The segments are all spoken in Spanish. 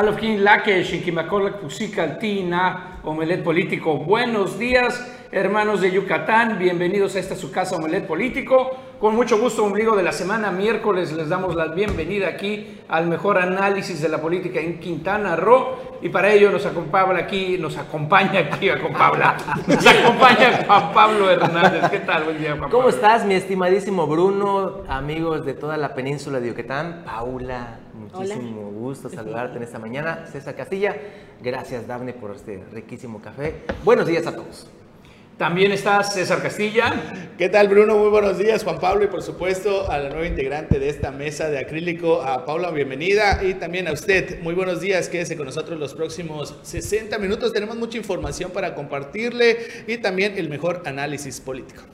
Malofkin Lake, Shinkimakolak Pusikaltina, Omelet Político. Buenos días, hermanos de Yucatán. Bienvenidos a esta su casa Omelet Político. Con mucho gusto, ombligo de la semana, miércoles, les damos la bienvenida aquí al mejor análisis de la política en Quintana Roo. Y para ello nos acompaña aquí, nos acompaña aquí, Pablo, nos acompaña Juan Pablo Hernández. ¿Qué tal? Buen día, Juan ¿Cómo Pablo. estás, mi estimadísimo Bruno, amigos de toda la península de Yucatán? Paula, muchísimo gusto saludarte en esta mañana. César Castilla, gracias, Dafne, por este riquísimo café. Buenos días a todos. También está César Castilla. ¿Qué tal Bruno? Muy buenos días Juan Pablo y por supuesto a la nueva integrante de esta mesa de acrílico, a Paula, bienvenida y también a usted. Muy buenos días, quédese con nosotros los próximos 60 minutos. Tenemos mucha información para compartirle y también el mejor análisis político.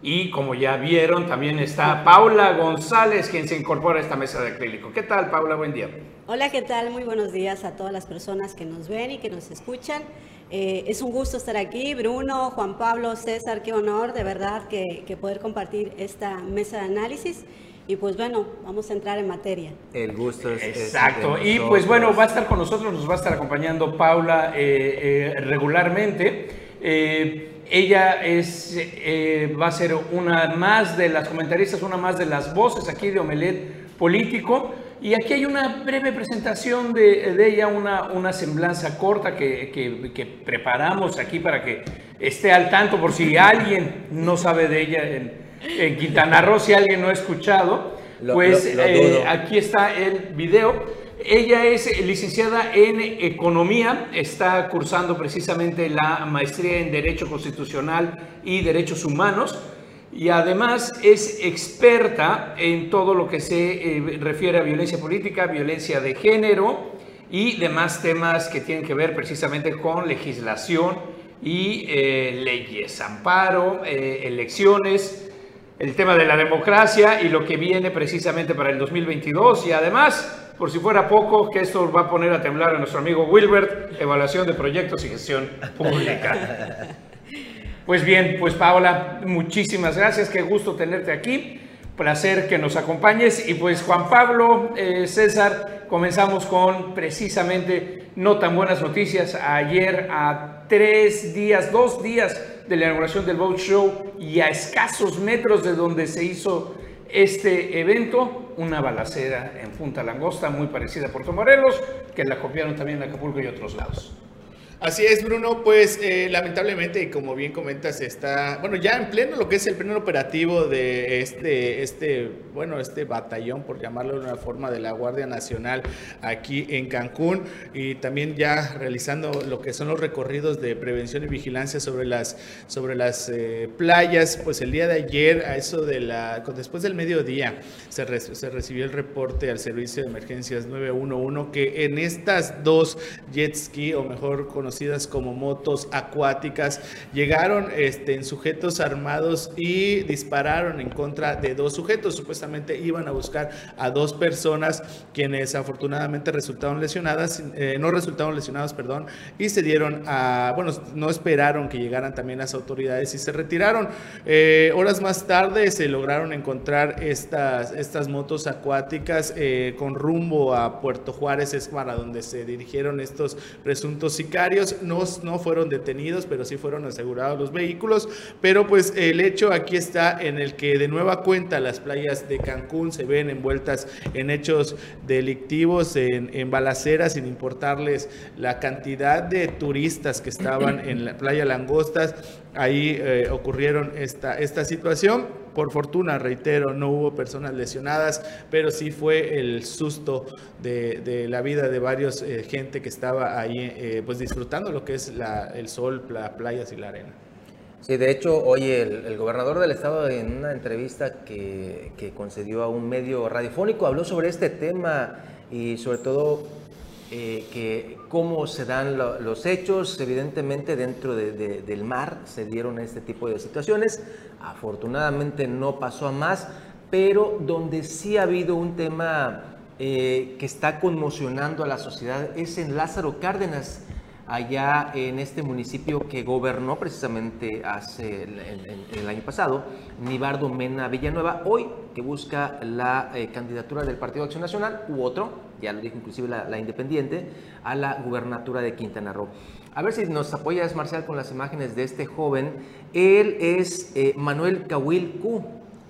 Y como ya vieron, también está Paula González, quien se incorpora a esta mesa de acrílico. ¿Qué tal, Paula? Buen día. Hola, ¿qué tal? Muy buenos días a todas las personas que nos ven y que nos escuchan. Eh, es un gusto estar aquí, Bruno, Juan Pablo, César, qué honor de verdad que, que poder compartir esta mesa de análisis. Y pues bueno, vamos a entrar en materia. El gusto es. Exacto. Y pues bueno, va a estar con nosotros, nos va a estar acompañando Paula eh, eh, regularmente. Eh, ella es, eh, va a ser una más de las comentaristas, una más de las voces aquí de Omelet Político. Y aquí hay una breve presentación de, de ella, una, una semblanza corta que, que- que preparamos aquí para que esté al tanto por si alguien no sabe de ella en, en Quintana Roo, si alguien no ha escuchado. Lo- pues lo- lo eh, aquí está el video. Ella es licenciada en Economía, está cursando precisamente la maestría en Derecho Constitucional y Derechos Humanos y además es experta en todo lo que se eh, refiere a violencia política, violencia de género y demás temas que tienen que ver precisamente con legislación y eh, leyes, amparo, eh, elecciones, el tema de la democracia y lo que viene precisamente para el 2022 y además, por si fuera poco, que esto va a poner a temblar a nuestro amigo Wilbert, evaluación de proyectos y gestión pública. Pues bien, pues Paola, muchísimas gracias, qué gusto tenerte aquí, placer que nos acompañes y pues Juan Pablo, eh, César, comenzamos con precisamente no tan buenas noticias. Ayer a tres días, dos días de la inauguración del Boat Show y a escasos metros de donde se hizo este evento, una balacera en Punta Langosta muy parecida a Puerto Morelos, que la copiaron también en Acapulco y otros lados. Así es, Bruno, pues eh, lamentablemente, como bien comentas, está, bueno, ya en pleno lo que es el pleno operativo de este, este, bueno, este batallón, por llamarlo de una forma, de la Guardia Nacional aquí en Cancún, y también ya realizando lo que son los recorridos de prevención y vigilancia sobre las, sobre las eh, playas, pues el día de ayer, a eso de la, después del mediodía, se, se recibió el reporte al servicio de emergencias 911 que en estas dos jet ski, o mejor conocidas como motos acuáticas, llegaron este, en sujetos armados y dispararon en contra de dos sujetos. Supuestamente iban a buscar a dos personas quienes afortunadamente resultaron lesionadas, eh, no resultaron lesionados, perdón, y se dieron a, bueno, no esperaron que llegaran también las autoridades y se retiraron. Eh, horas más tarde se lograron encontrar estas, estas motos acuáticas eh, con rumbo a Puerto Juárez, es para donde se dirigieron estos presuntos sicarios. No, no fueron detenidos, pero sí fueron asegurados los vehículos. Pero pues el hecho aquí está en el que de nueva cuenta las playas de Cancún se ven envueltas en hechos delictivos, en, balaceras, sin importarles la cantidad de turistas que estaban en la playa Langostas. Ahí eh, ocurrieron esta, esta situación. Por fortuna, reitero, no hubo personas lesionadas, pero sí fue el susto de, la vida de varios eh, gente que estaba ahí eh, pues disfrutando lo que es el sol, las playas y la arena. Sí, de hecho, hoy el, gobernador del estado en una entrevista que concedió a un medio radiofónico habló sobre este tema y sobre todo eh, que cómo se dan lo- los hechos, evidentemente dentro de- de- del mar se dieron este tipo de situaciones, afortunadamente no pasó a más, pero donde sí ha habido un tema eh, que está conmocionando a la sociedad es en Lázaro Cárdenas, allá en este municipio que gobernó precisamente hace el año pasado, Nibardo Mena Villanueva, hoy que busca la eh, candidatura del Partido Acción Nacional u otro, ya lo dijo inclusive la, Independiente, a la gubernatura de Quintana Roo. A ver si nos apoyas, Marcial, con las imágenes de este joven. Él es eh, Manuel Cahuil Q.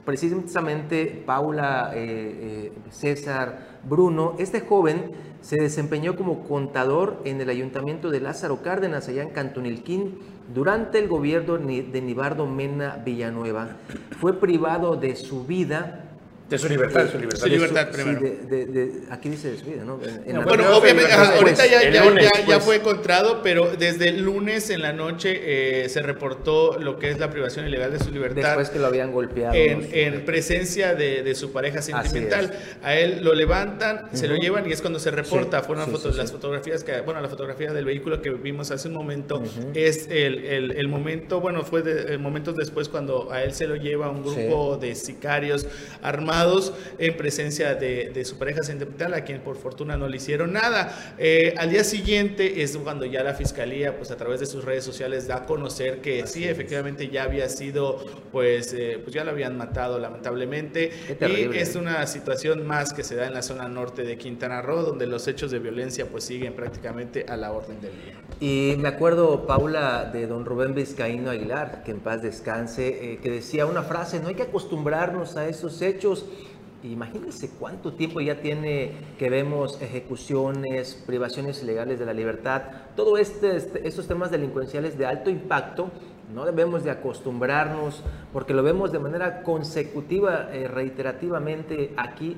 Precisamente Paula, eh, eh, César, Bruno. Este joven se desempeñó como contador en el ayuntamiento de Lázaro Cárdenas, allá en Cantunilquín, durante el gobierno de Nibardo Mena Villanueva. Fue privado de su vida de su libertad, su libertad. Su libertad primero. de, de, aquí dice de su vida, ¿no? En, bueno, obviamente, ahorita ya, ya, ya, ya, fue encontrado, pero desde el lunes en la noche eh, se reportó lo que es la privación ilegal de su libertad. Después que lo habían golpeado. En, en presencia de, su pareja sentimental. A él lo levantan, se lo llevan y es cuando se reporta. Fueron las fotografías, que, bueno, la fotografía del vehículo que vimos hace un momento es el, el, el, momento, bueno, fue de, momentos después cuando a él se lo lleva un grupo de sicarios armados en presencia de, su pareja sentimental, a quien por fortuna no le hicieron nada. Eh, al día siguiente es cuando ya la fiscalía, pues a través de sus redes sociales, da a conocer que sí, efectivamente ya había sido, pues, eh, pues ya lo habían matado lamentablemente. y es una situación más que se da en la zona norte de Quintana Roo, donde los hechos de violencia pues siguen prácticamente a la orden del día. Y me acuerdo, Paula, de don Rubén Vizcaíno Aguilar, que en paz descanse, eh, que decía una frase, no hay que acostumbrarnos a esos hechos Imagínense cuánto tiempo ya tiene que vemos ejecuciones, privaciones ilegales de la libertad, todos este, este, estos temas delincuenciales de alto impacto. No debemos de acostumbrarnos porque lo vemos de manera consecutiva, eh, reiterativamente aquí,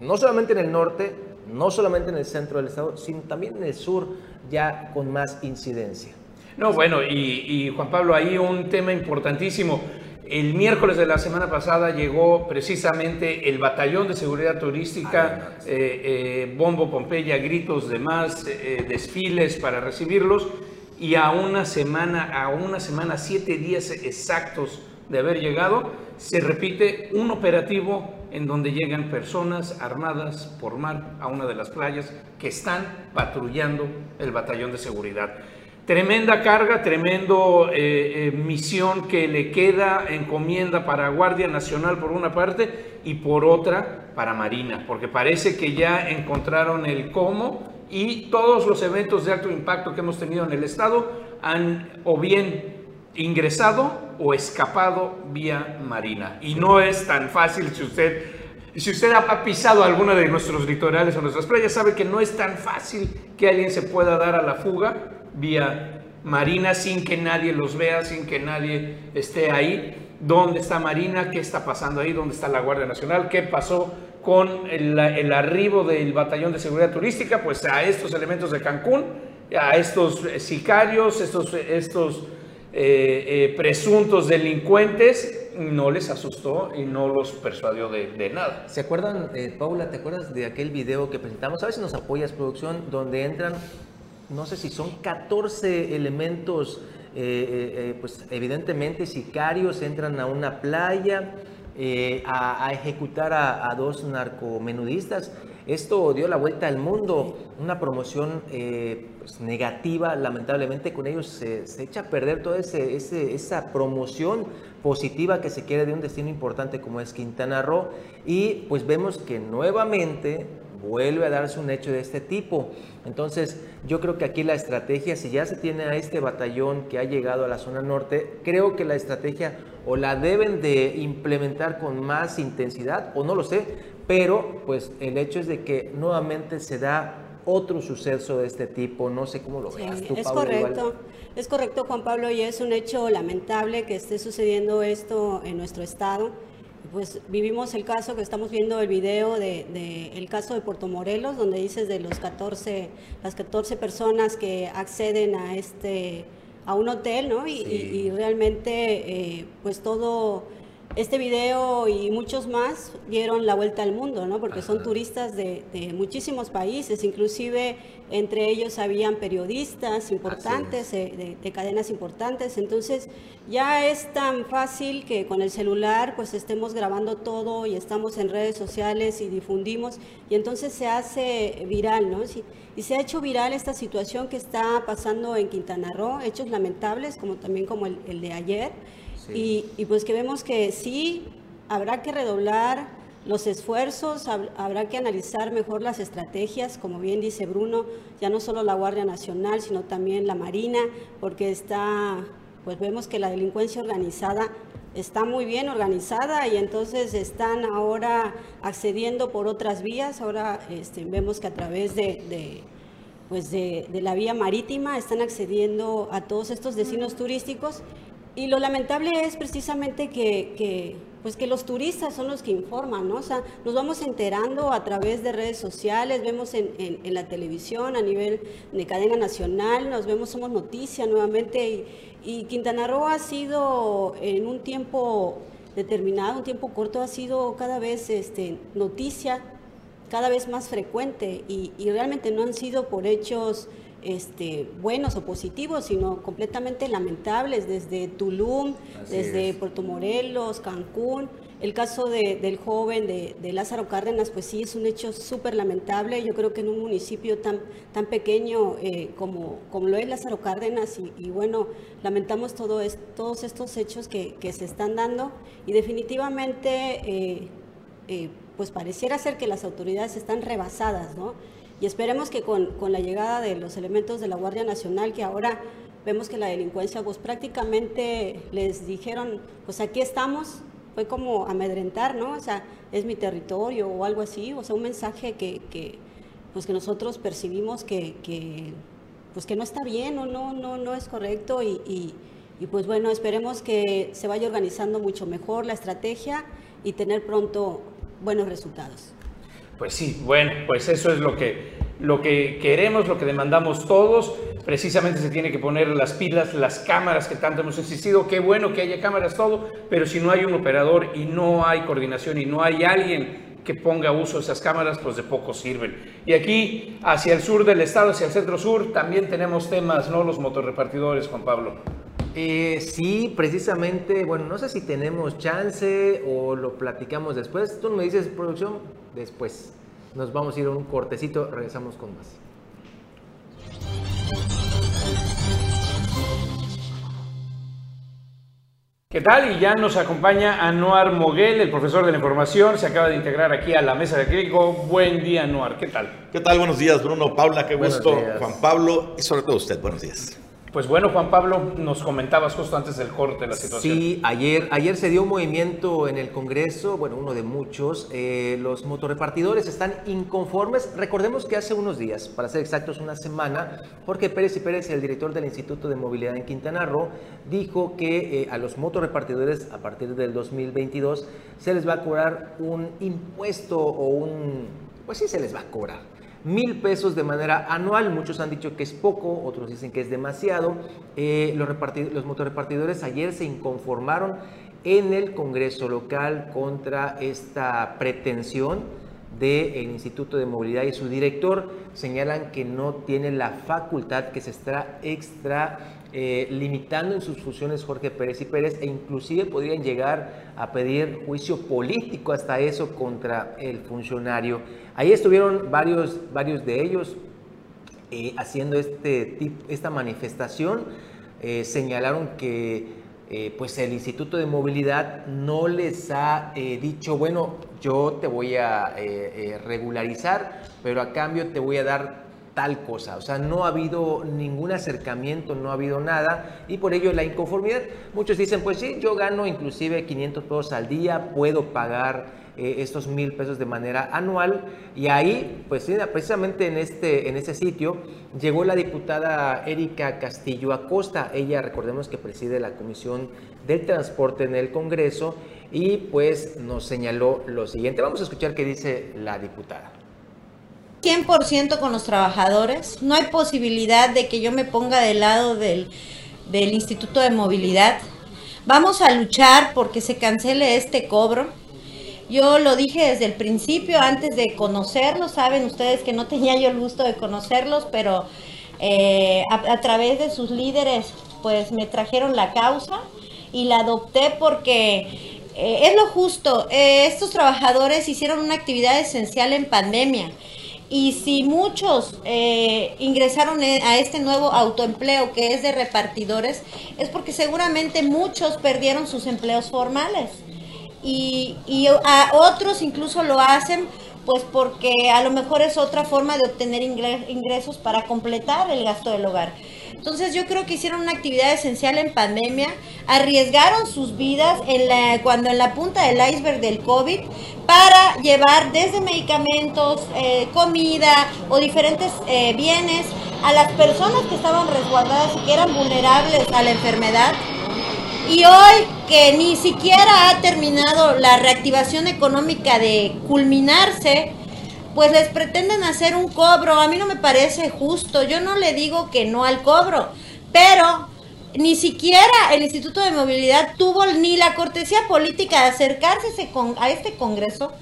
no solamente en el norte, no solamente en el centro del estado, sino también en el sur, ya con más incidencia. No, bueno, y, y Juan Pablo, hay un tema importantísimo. El miércoles de la semana pasada llegó precisamente el Batallón de Seguridad Turística, eh, eh, Bombo Pompeya, gritos demás, eh, desfiles para recibirlos y a una semana, a una semana, siete días exactos de haber llegado, se repite un operativo en donde llegan personas armadas por mar a una de las playas que están patrullando el batallón de seguridad. Tremenda carga, tremendo eh, eh, misión que le queda encomienda para Guardia Nacional por una parte y por otra para Marina, porque parece que ya encontraron el cómo y todos los eventos de alto impacto que hemos tenido en el estado han o bien ingresado o escapado vía Marina. Y no es tan fácil si usted si usted ha pisado alguna de nuestros litorales o nuestras playas, sabe que no es tan fácil que alguien se pueda dar a la fuga vía Marina sin que nadie los vea, sin que nadie esté ahí. ¿Dónde está Marina? ¿Qué está pasando ahí? ¿Dónde está la Guardia Nacional? ¿Qué pasó con el, arribo del Batallón de Seguridad Turística? Pues a estos elementos de Cancún, a estos sicarios, estos, estos eh, eh, presuntos delincuentes, no les asustó y no los persuadió de, nada. ¿Se acuerdan, eh, Paula, te acuerdas de aquel video que presentamos? A ver si nos apoyas, producción, donde entran no sé si son 14 elementos, eh, eh, eh, pues evidentemente sicarios entran a una playa a, ejecutar a, dos narcomenudistas. Esto dio la vuelta al mundo, una promoción pues, negativa, lamentablemente con ellos se, echa a perder toda esa promoción positiva que se quiere de un destino importante como es Quintana Roo y pues vemos que nuevamente vuelve a darse un hecho de este tipo. Entonces, yo creo que aquí la estrategia, si ya se tiene a este batallón que ha llegado a la zona norte, creo que la estrategia o la deben de implementar con más intensidad, o no lo sé, pero pues el hecho es de que nuevamente se da otro suceso de este tipo, no sé cómo lo veas tú, Es correcto, es correcto Juan Pablo y es un hecho lamentable que esté sucediendo esto en nuestro estado pues vivimos el caso que estamos viendo el video de, el caso de Puerto Morelos, donde dices de los 14, las 14 personas que acceden a este a un hotel, ¿no? Y, realmente, eh, pues todo este video y muchos más dieron la vuelta al mundo, ¿no? Porque son turistas de, muchísimos países, inclusive entre ellos habían periodistas importantes, eh, de, cadenas importantes. Entonces ya es tan fácil que con el celular pues estemos grabando todo y estamos en redes sociales y difundimos y entonces se hace viral, ¿no? y se ha hecho viral esta situación que está pasando en Quintana Roo, hechos lamentables como también como el de ayer. Y, pues que vemos que sí habrá que redoblar los esfuerzos, habrá que analizar mejor las estrategias, como bien dice Bruno, ya no solo la Guardia Nacional, sino también la Marina, porque está, pues vemos que la delincuencia organizada está muy bien organizada y entonces están ahora accediendo por otras vías. Ahora este, vemos que a través de, pues de, la vía marítima están accediendo a todos estos destinos turísticos y lo lamentable es precisamente que pues que los turistas son los que informan, ¿no? O sea, nos vamos enterando a través de redes sociales, vemos en, la televisión a nivel de cadena nacional, nos vemos, somos noticia nuevamente y, Quintana Roo ha sido en un tiempo determinado, un tiempo corto, ha sido cada vez este, noticia, cada vez más frecuente y, y realmente no han sido por hechos este, buenos o positivos, sino completamente lamentables, desde Tulum, desde Puerto Morelos, Cancún. El caso del joven de, Lázaro Cárdenas, pues sí, es un hecho súper lamentable. Yo creo que en un municipio tan, tan pequeño eh, como, como lo es Lázaro Cárdenas, y, bueno, lamentamos todo todos estos hechos que, se están dando y definitivamente, eh, eh, pues pareciera ser que las autoridades están rebasadas, ¿no? Y esperemos que con, con, la llegada de los elementos de la Guardia Nacional, que ahora vemos que la delincuencia, pues prácticamente les dijeron, pues aquí estamos, fue como amedrentar, ¿no? O sea, es mi territorio o algo así, o sea, un mensaje que, pues que nosotros percibimos que, pues que no está bien o no, no, no es correcto y, y pues bueno, esperemos que se vaya organizando mucho mejor la estrategia y tener pronto buenos resultados. Pues sí, bueno, pues eso es lo que, lo que queremos, lo que demandamos todos. Precisamente se tiene que poner las pilas, las cámaras que tanto hemos insistido. Qué bueno que haya cámaras, todo, pero si no hay un operador y no hay coordinación y no hay alguien que ponga uso de esas cámaras, pues de poco sirven. Y aquí, hacia el sur del estado, hacia el centro sur, también tenemos temas, ¿no? Los motorrepartidores, Juan Pablo. Eh, sí, precisamente, bueno, no sé si tenemos chance o lo platicamos después. Tú me dices, producción, después. Nos vamos a ir a un cortecito, regresamos con más. ¿Qué tal? Y ya nos acompaña Anuar Moguel, el profesor de la información, se acaba de integrar aquí a la mesa de crítico. Buen día, Anuar, ¿qué tal? ¿Qué tal? Buenos días, Bruno, Paula, qué gusto, Juan Pablo y sobre todo usted, buenos días. Pues bueno, Juan Pablo, nos comentabas justo antes del corte la situación. Sí, ayer, ayer se dio un movimiento en el Congreso, bueno, uno de muchos. Eh, los motorrepartidores están inconformes. Recordemos que hace unos días, para ser exactos, una semana, Jorge Pérez y Pérez, el director del Instituto de Movilidad en Quintana Roo, dijo que eh, a los motorrepartidores, a partir del 2022, se les va a cobrar un impuesto o un... Pues sí, se les va a cobrar mil pesos de manera anual. Muchos han dicho que es poco, otros dicen que es demasiado. Eh, los, los motorrepartidores ayer se inconformaron en el Congreso local contra esta pretensión del Instituto de Movilidad y su director señalan que no tiene la facultad, que se está extra eh, limitando en sus funciones Jorge Pérez y Pérez e inclusive podrían llegar a pedir juicio político hasta eso contra el funcionario. Ahí estuvieron varios, varios de ellos eh, haciendo este, esta manifestación. Eh, señalaron que pues el Instituto de Movilidad no les ha dicho, bueno, yo te voy a regularizar, pero a cambio te voy a dar tal cosa. O sea, no ha habido ningún acercamiento, no ha habido nada y por ello la inconformidad. Muchos dicen, pues sí, yo gano inclusive 500 pesos al día, puedo pagar eh, estos mil pesos de manera anual y ahí, pues precisamente en este, en ese sitio, llegó la diputada Erika Castillo Acosta. Ella, recordemos que preside la Comisión del Transporte en el Congreso y pues nos señaló lo siguiente. Vamos a escuchar qué dice la diputada. 100% con los trabajadores. No hay posibilidad de que yo me ponga del lado del, del Instituto de Movilidad. Vamos a luchar porque se cancele este cobro. Yo lo dije desde el principio, antes de conocerlos, saben ustedes que no tenía yo el gusto de conocerlos, pero eh, a, través de sus líderes, pues me trajeron la causa y la adopté porque eh, es lo justo. Eh, estos trabajadores hicieron una actividad esencial en pandemia y si muchos eh, ingresaron e, a este nuevo autoempleo que es de repartidores, es porque seguramente muchos perdieron sus empleos formales. y, y a otros incluso lo hacen pues porque a lo mejor es otra forma de obtener ingresos para completar el gasto del hogar. Entonces yo creo que hicieron una actividad esencial en pandemia, arriesgaron sus vidas cuando en la punta del iceberg del COVID para llevar desde medicamentos, eh, comida o diferentes eh, bienes a las personas que estaban resguardadas y que eran vulnerables a la enfermedad. Y hoy que ni siquiera ha terminado la reactivación económica de culminarse, pues les pretenden hacer un cobro. A mí no me parece justo. Yo no le digo que no al cobro, pero ni siquiera el Instituto de Movilidad tuvo ni la cortesía política de acercarse a este Congreso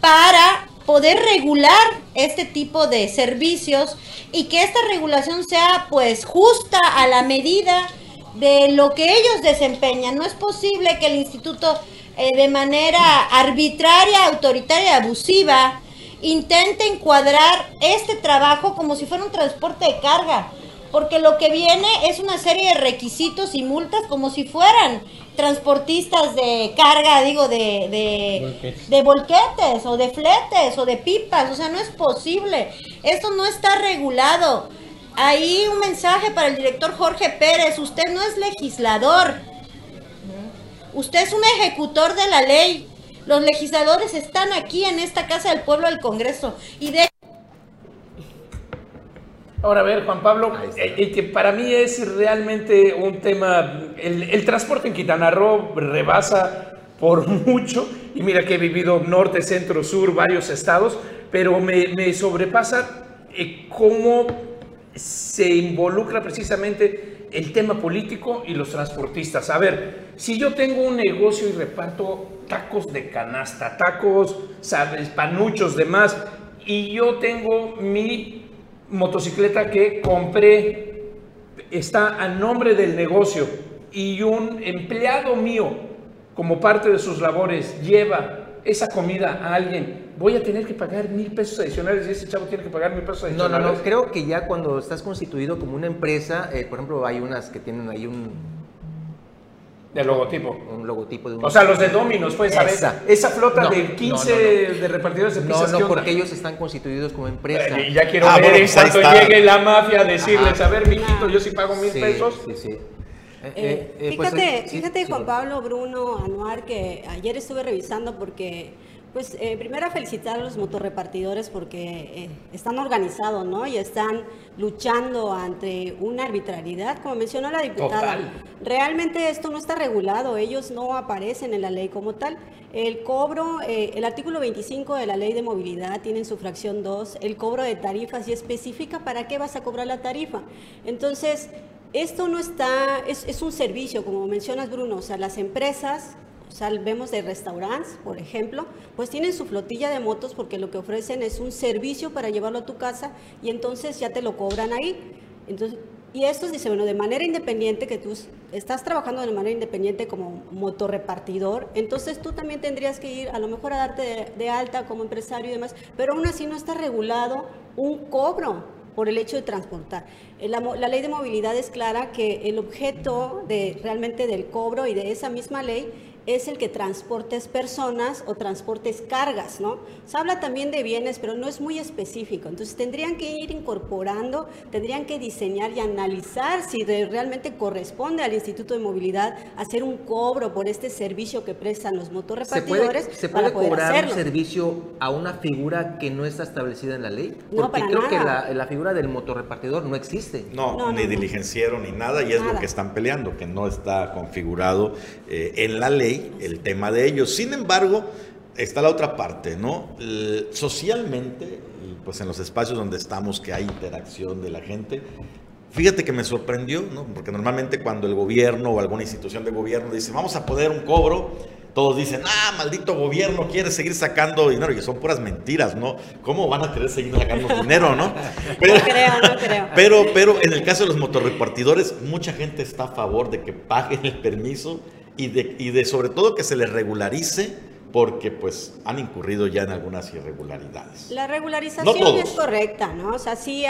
para poder regular este tipo de servicios y que esta regulación sea pues justa a la medida de lo que ellos desempeñan. No es posible que el instituto eh, de manera arbitraria, autoritaria, abusiva, intente encuadrar este trabajo como si fuera un transporte de carga. Porque lo que viene es una serie de requisitos y multas como si fueran transportistas de carga, digo, de, de, de volquetes o de fletes o de pipas. O sea, no es posible. Esto no está regulado. Ahí un mensaje para el director Jorge Pérez. Usted no es legislador. Usted es un ejecutor de la ley. Los legisladores están aquí en esta Casa del Pueblo del Congreso. Y de... Ahora a ver, Juan Pablo, eh, que para mí es realmente un tema, el, transporte en Quintana Roo rebasa por mucho, y mira que he vivido norte, centro, sur, varios estados, pero me, sobrepasa eh, cómo se involucra precisamente el tema político y los transportistas. A ver, si yo tengo un negocio y reparto tacos de canasta, tacos, sabes, panuchos, demás, y yo tengo mi motocicleta que compré, está a nombre del negocio, y un empleado mío, como parte de sus labores, lleva esa comida a alguien, voy a tener que pagar mil pesos adicionales y ese chavo tiene que pagar mil pesos adicionales. No, no, no, creo que ya cuando estás constituido como una empresa, eh, por ejemplo, hay unas que tienen ahí un... De logotipo. Un logotipo de un... O sea, los de Dominos, pues, esa, esa flota de 15 de repartidores de pizzas. No, no, porque ellos están constituidos como empresa. Y ya quiero ah, ver en pues cuanto llegue la mafia a decirles, a ver, mijito, yo sí pago mil pesos. Sí, sí. Eh, eh, eh, pues, fíjate, fíjate Juan Pablo, Bruno, Anuar, que ayer estuve revisando porque, pues, primero felicitar a los motorrepartidores porque están organizados, ¿no? Y están luchando ante una arbitrariedad, como mencionó la diputada. Realmente esto no está regulado, ellos no aparecen en la ley como tal. El cobro, el artículo 25 de la ley de movilidad tiene en su fracción 2 el cobro de tarifas y especifica para qué vas a cobrar la tarifa. Entonces, esto no está, es, un servicio, como mencionas Bruno, o sea, las empresas, o sea, vemos de restaurantes, por ejemplo, pues tienen su flotilla de motos porque lo que ofrecen es un servicio para llevarlo a tu casa y entonces ya te lo cobran ahí. Entonces, y esto dice, bueno, de manera independiente, que tú estás trabajando de manera independiente como motorrepartidor, entonces tú también tendrías que ir a lo mejor a darte de alta como empresario y demás, pero aún así no está regulado un cobro por el hecho de transportar. La, la, ley de movilidad es clara que el objeto de realmente del cobro y de esa misma ley es el que transportes personas o transportes cargas, ¿no? Se habla también de bienes, pero no es muy específico. Entonces tendrían que ir incorporando, tendrían que diseñar y analizar si realmente corresponde al Instituto de Movilidad hacer un cobro por este servicio que prestan los motorrepartidores. ¿Se puede, cobrar un servicio a una figura que no está establecida en la ley? Porque creo que la, figura del motorrepartidor no existe. No, ni diligenciero ni nada, y es lo que están peleando, que no está configurado eh, en la ley el tema de ellos. Sin embargo, está la otra parte, ¿no? Socialmente, pues en los espacios donde estamos, que hay interacción de la gente, Fíjate que me sorprendió, ¿no? Porque normalmente cuando el gobierno o alguna institución de gobierno dice, vamos a poner un cobro, todos dicen, ah, maldito gobierno quiere seguir sacando dinero. Y son puras mentiras, ¿no? ¿Cómo van a querer seguir sacando dinero, no? Pero, no creo, no creo. Pero, pero en el caso de los motorrepartidores, mucha gente está a favor de que paguen el permiso y de, y de sobre todo que se les regularice porque pues han incurrido ya en algunas irregularidades. La regularización es correcta, ¿no? O sea, sí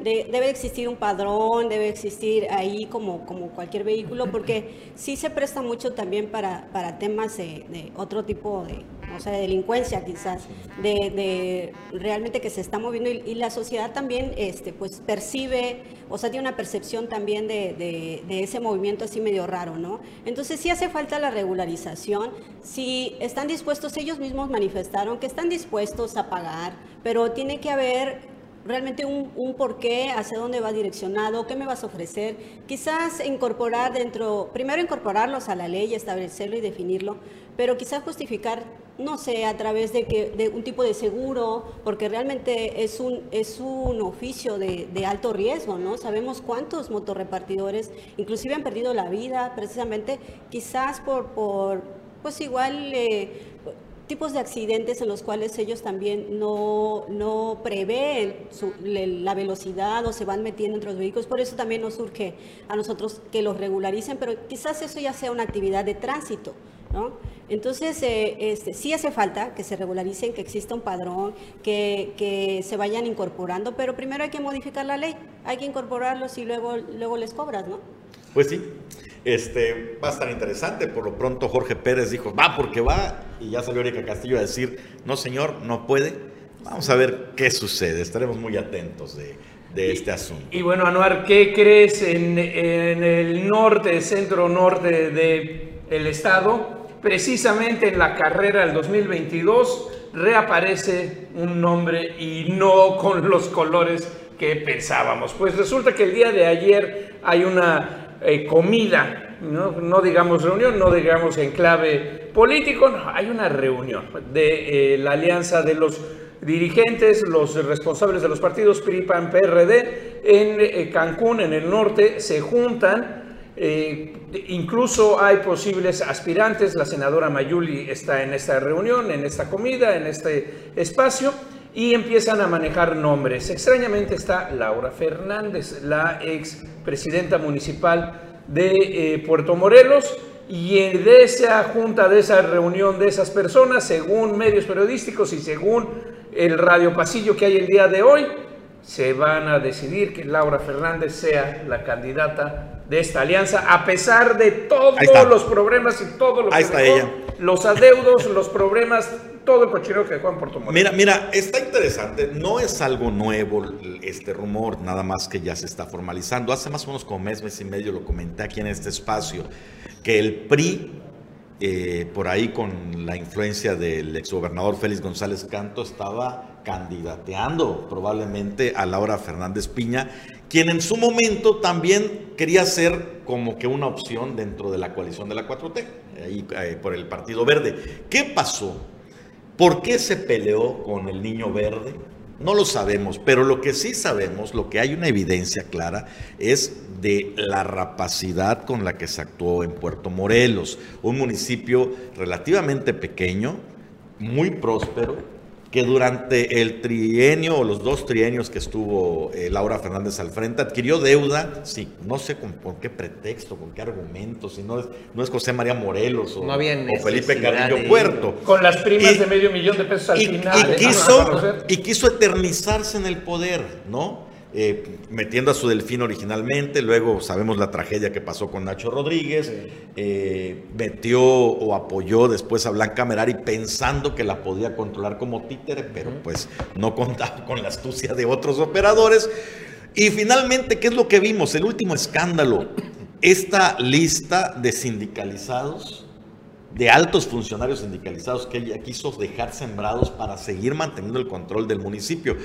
debe existir un padrón, debe existir ahí como, como cualquier vehículo, porque sí se presta mucho también para, para temas de, otro tipo de, o sea, de delincuencia quizás, de, realmente que se está moviendo y, la sociedad también este, pues percibe, o sea, tiene una percepción también de, de ese movimiento así medio raro, ¿no? Entonces sí hace falta la regularización, si están dispuestos, ellos mismos manifestaron que están dispuestos a pagar, pero tiene que haber realmente un, un porqué, hacia dónde va direccionado, qué me vas a ofrecer. Quizás incorporar dentro, primero incorporarlos a la ley, establecerlo y definirlo, pero quizás justificar, no sé, a través de, que, de un tipo de seguro, porque realmente es un, es un oficio de, alto riesgo, ¿no? Sabemos cuántos motorrepartidores inclusive han perdido la vida precisamente quizás por, por pues igual eh, tipos de accidentes en los cuales ellos también no, no prevén la velocidad o se van metiendo entre los vehículos. Por eso también nos surge a nosotros que los regularicen, pero quizás eso ya sea una actividad de tránsito. ¿no? Entonces, eh, este, sí hace falta que se regularicen, que exista un padrón, que, que, se vayan incorporando, pero primero hay que modificar la ley, hay que incorporarlos y luego, luego les cobras, ¿no? Pues sí. Este, va a estar interesante. Por lo pronto Jorge Pérez dijo, va porque va. Y ya salió Erika Castillo a decir, no señor, no puede. Vamos a ver qué sucede. Estaremos muy atentos de, este asunto. Y, bueno, Anuar, ¿qué crees en, el norte, centro norte del estado? Precisamente en la carrera del 2022 reaparece un nombre y no con los colores que pensábamos. Pues resulta que el día de ayer hay una eh, comida, ¿no? digamos reunión, no digamos en clave político, hay una reunión de eh, la alianza de los dirigentes, los responsables de los partidos PRI, PAN, PRD en eh, Cancún, en el norte, se juntan. incluso hay posibles aspirantes, la senadora Mayuli está en esta reunión, en esta comida, en este espacio, y empiezan a manejar nombres. Extrañamente está Laura Fernández, la ex presidenta municipal de eh, Puerto Morelos, y de esa junta, de esa reunión de esas personas, según medios periodísticos y según el radio pasillo que hay el día de hoy, se van a decidir que Laura Fernández sea la candidata de esta alianza, a pesar de todos los problemas y todo lo que está ella. los adeudos, los problemas, todo el cochero que dejó en Puerto Morelos. Mira, mira, está interesante, no es algo nuevo este rumor, nada más que ya se está formalizando. Hace más o menos como mes, mes y medio lo comenté aquí en este espacio, que el PRI eh, por ahí con la influencia del exgobernador Félix González Canto, estaba candidateando probablemente a Laura Fernández Piña, quien en su momento también quería ser como que una opción dentro de la coalición de la 4T, ahí, eh, por el Partido Verde. ¿Qué pasó? ¿Por qué se peleó con el Niño Verde? No lo sabemos, pero lo que sí sabemos, lo que hay una evidencia clara, es de la rapacidad con la que se actuó en Puerto Morelos, un municipio relativamente pequeño, muy próspero, que durante el trienio o los dos trienios que estuvo eh, Laura Fernández al frente adquirió deuda, sí, no sé con, qué pretexto, con qué argumento, si no es, no es José María Morelos o, Felipe Carrillo Puerto. Con las primas de medio millón de pesos al final. Y quiso, y quiso eternizarse en el poder, ¿no? Eh, metiendo a su delfín originalmente, luego sabemos la tragedia que pasó con Nacho Rodríguez, eh, metió o apoyó después a Blanca Merari pensando que la podía controlar como títere, pero pues no contaba con la astucia de otros operadores. Y finalmente, ¿qué es lo que vimos? El último escándalo, esta lista de sindicalizados de altos funcionarios sindicalizados que ella quiso dejar sembrados para seguir manteniendo el control del municipio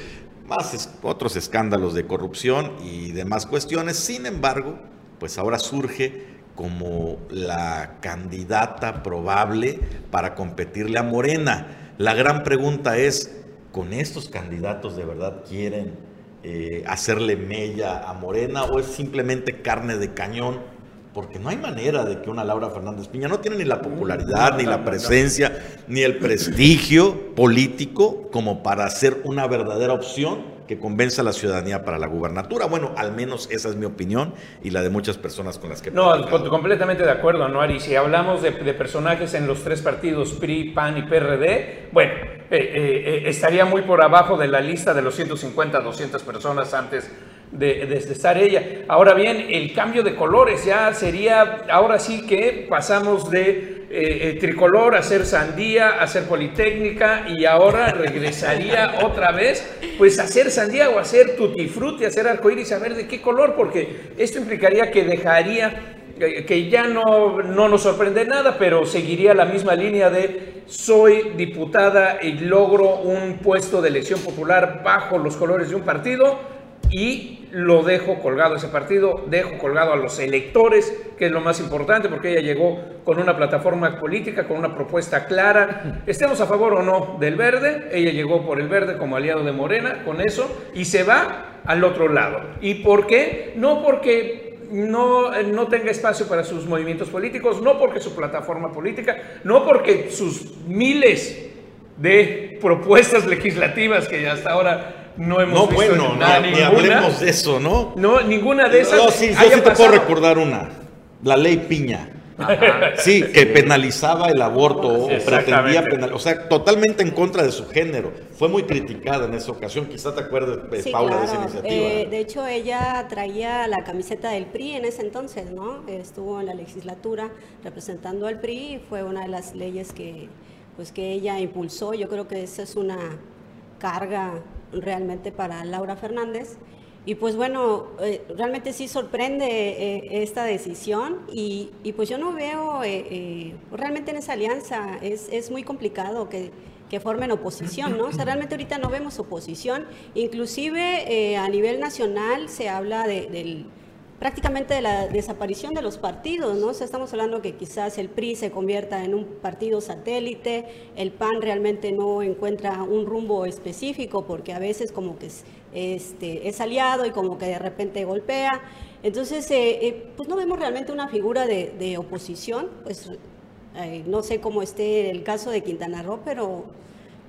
más otros escándalos de corrupción y demás cuestiones. Sin embargo, pues ahora surge como la candidata probable para competirle a Morena. La gran pregunta es, ¿con estos candidatos de verdad quieren eh, hacerle mella a Morena o es simplemente carne de cañón? Porque no hay manera de que una Laura Fernández Piña no tiene ni la popularidad, ni la presencia, ni el prestigio político como para ser una verdadera opción que convenza a la ciudadanía para la gubernatura. Bueno, al menos esa es mi opinión y la de muchas personas con las que... No, completamente de acuerdo, Anuari. Si hablamos de, personajes en los tres partidos, PRI, PAN y PRD, bueno, eh, eh, eh, estaría muy por abajo de la lista de los 150, 200 personas antes de, de, estar ella. Ahora bien, el cambio de colores ya sería, ahora sí que pasamos de eh, tricolor a ser sandía, a ser politécnica y ahora regresaría otra vez pues a ser sandía o a ser tutti frutti, a ser arcoíris, a ver de qué color, porque esto implicaría que dejaría eh, que ya no, no nos sorprende nada, pero seguiría la misma línea de soy diputada y logro un puesto de elección popular bajo los colores de un partido y lo dejo colgado ese partido, dejo colgado a los electores, que es lo más importante, porque ella llegó con una plataforma política, con una propuesta clara, estemos a favor o no del verde, ella llegó por el verde como aliado de Morena, con eso, y se va al otro lado. ¿Y por qué? No porque no, no tenga espacio para sus movimientos políticos, no porque su plataforma política, no porque sus miles de propuestas legislativas que hasta ahora no hemos no, bueno, nada, ni hablemos de eso, ¿no? No, ninguna de esas. No, sí, yo sí te puedo recordar una. La ley Piña. Sí, que penalizaba el aborto o pretendía penalizar, o sea, totalmente en contra de su género. Fue muy criticada en esa ocasión, quizá te acuerdes, Paula, de esa iniciativa. Eh, de hecho, ella traía la camiseta del PRI en ese entonces, ¿no? Estuvo en la legislatura representando al PRI y fue una de las leyes que, pues, que ella impulsó. Yo creo que esa es una carga realmente para Laura Fernández. Y pues bueno, eh, realmente sí sorprende eh, esta decisión y, pues yo no veo eh, realmente en esa alianza, es, es muy complicado que, que, formen oposición, ¿no? O sea, realmente ahorita no vemos oposición, inclusive a nivel nacional se habla del prácticamente de la desaparición de los partidos, ¿no? O sea, estamos hablando que quizás el PRI se convierta en un partido satélite, el PAN realmente no encuentra un rumbo específico porque a veces como que es, este, es aliado y como que de repente golpea. Entonces, eh, eh, pues no vemos realmente una figura de, oposición, pues eh, no sé cómo esté el caso de Quintana Roo, pero